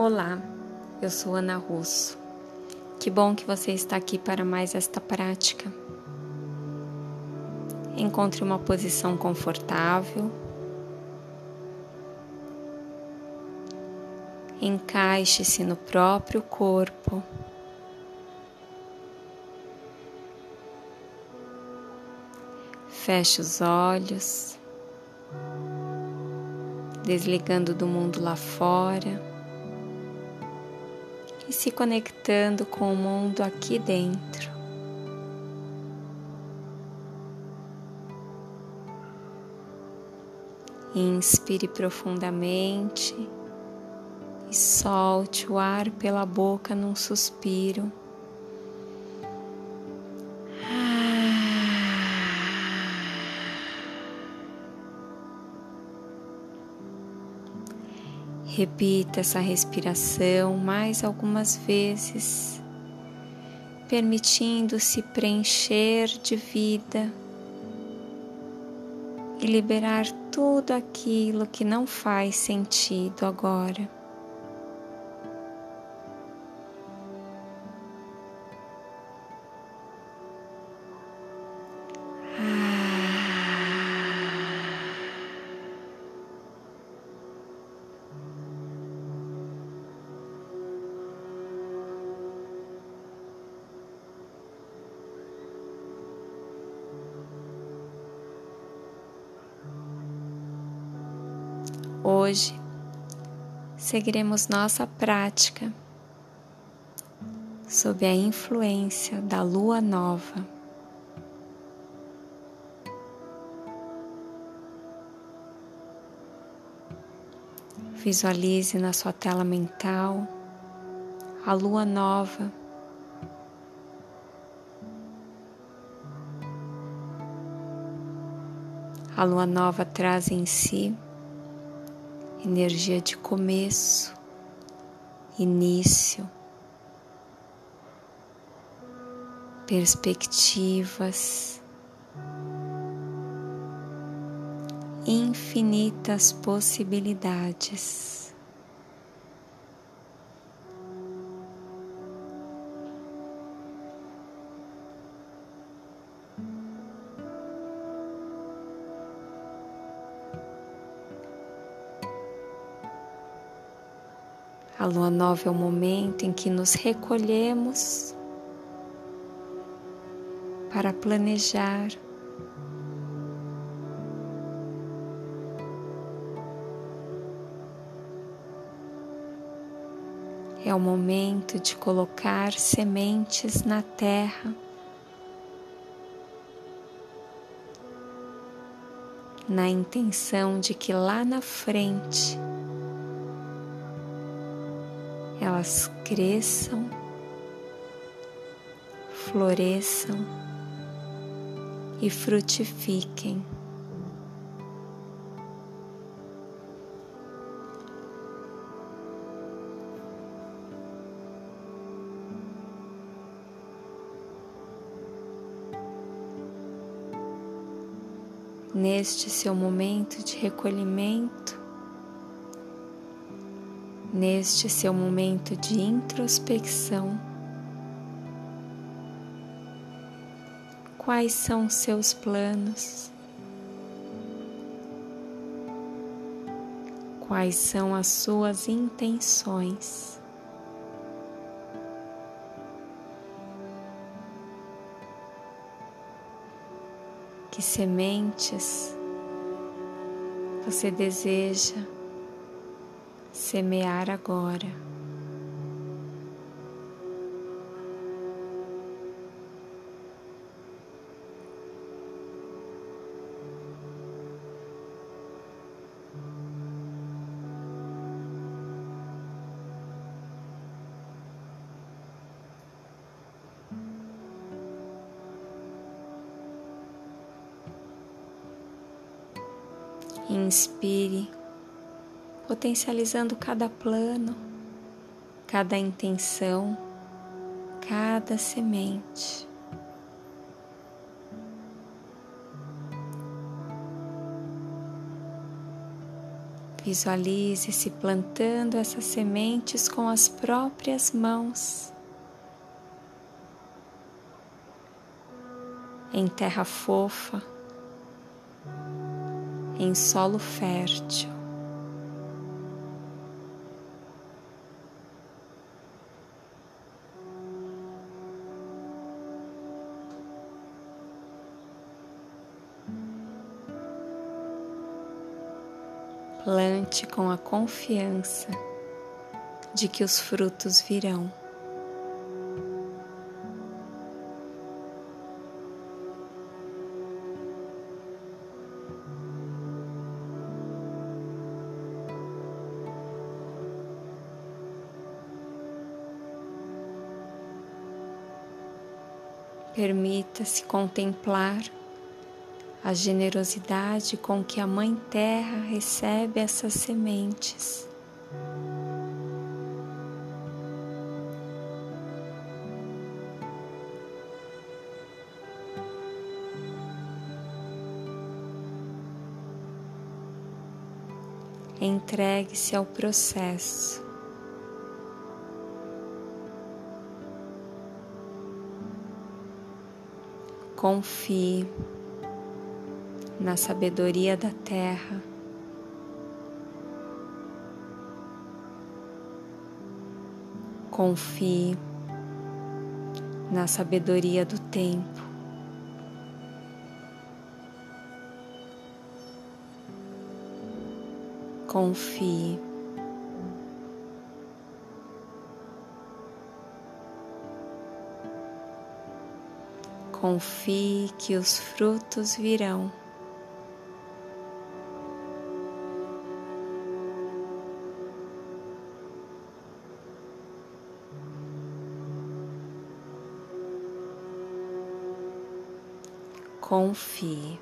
Olá, eu sou Ana Russo. Que bom que você está aqui para mais esta prática. Encontre uma posição confortável. Encaixe-se no próprio corpo. Feche os olhos, desligando do mundo lá fora e se conectando com o mundo aqui dentro. Inspire profundamente e solte o ar pela boca num suspiro. Repita essa respiração mais algumas vezes, permitindo-se preencher de vida e liberar tudo aquilo que não faz sentido agora. Hoje seguiremos nossa prática sob a influência da lua nova. Visualize na sua tela mental a lua nova. A lua nova traz em si energia de começo, início, perspectivas, infinitas possibilidades. A lua nova é o momento em que nos recolhemos para planejar É o momento de colocar sementes na terra, na intenção de que lá na frente elas cresçam, floresçam e frutifiquem. Neste seu momento de recolhimento, neste seu momento de introspecção. Quais são seus planos? Quais são as suas intenções? Que sementes você deseja semear agora. Inspire potencializando cada plano, cada intenção, cada semente. Visualize-se plantando essas sementes com as próprias mãos. Em terra fofa, em solo fértil. Plante com a confiança de que os frutos virão. Permita-se contemplar a generosidade com que a Mãe Terra recebe essas sementes. Entregue-se ao processo. Confie na sabedoria da terra. Confie na sabedoria do tempo. Confie. Confie que os frutos virão. Confie.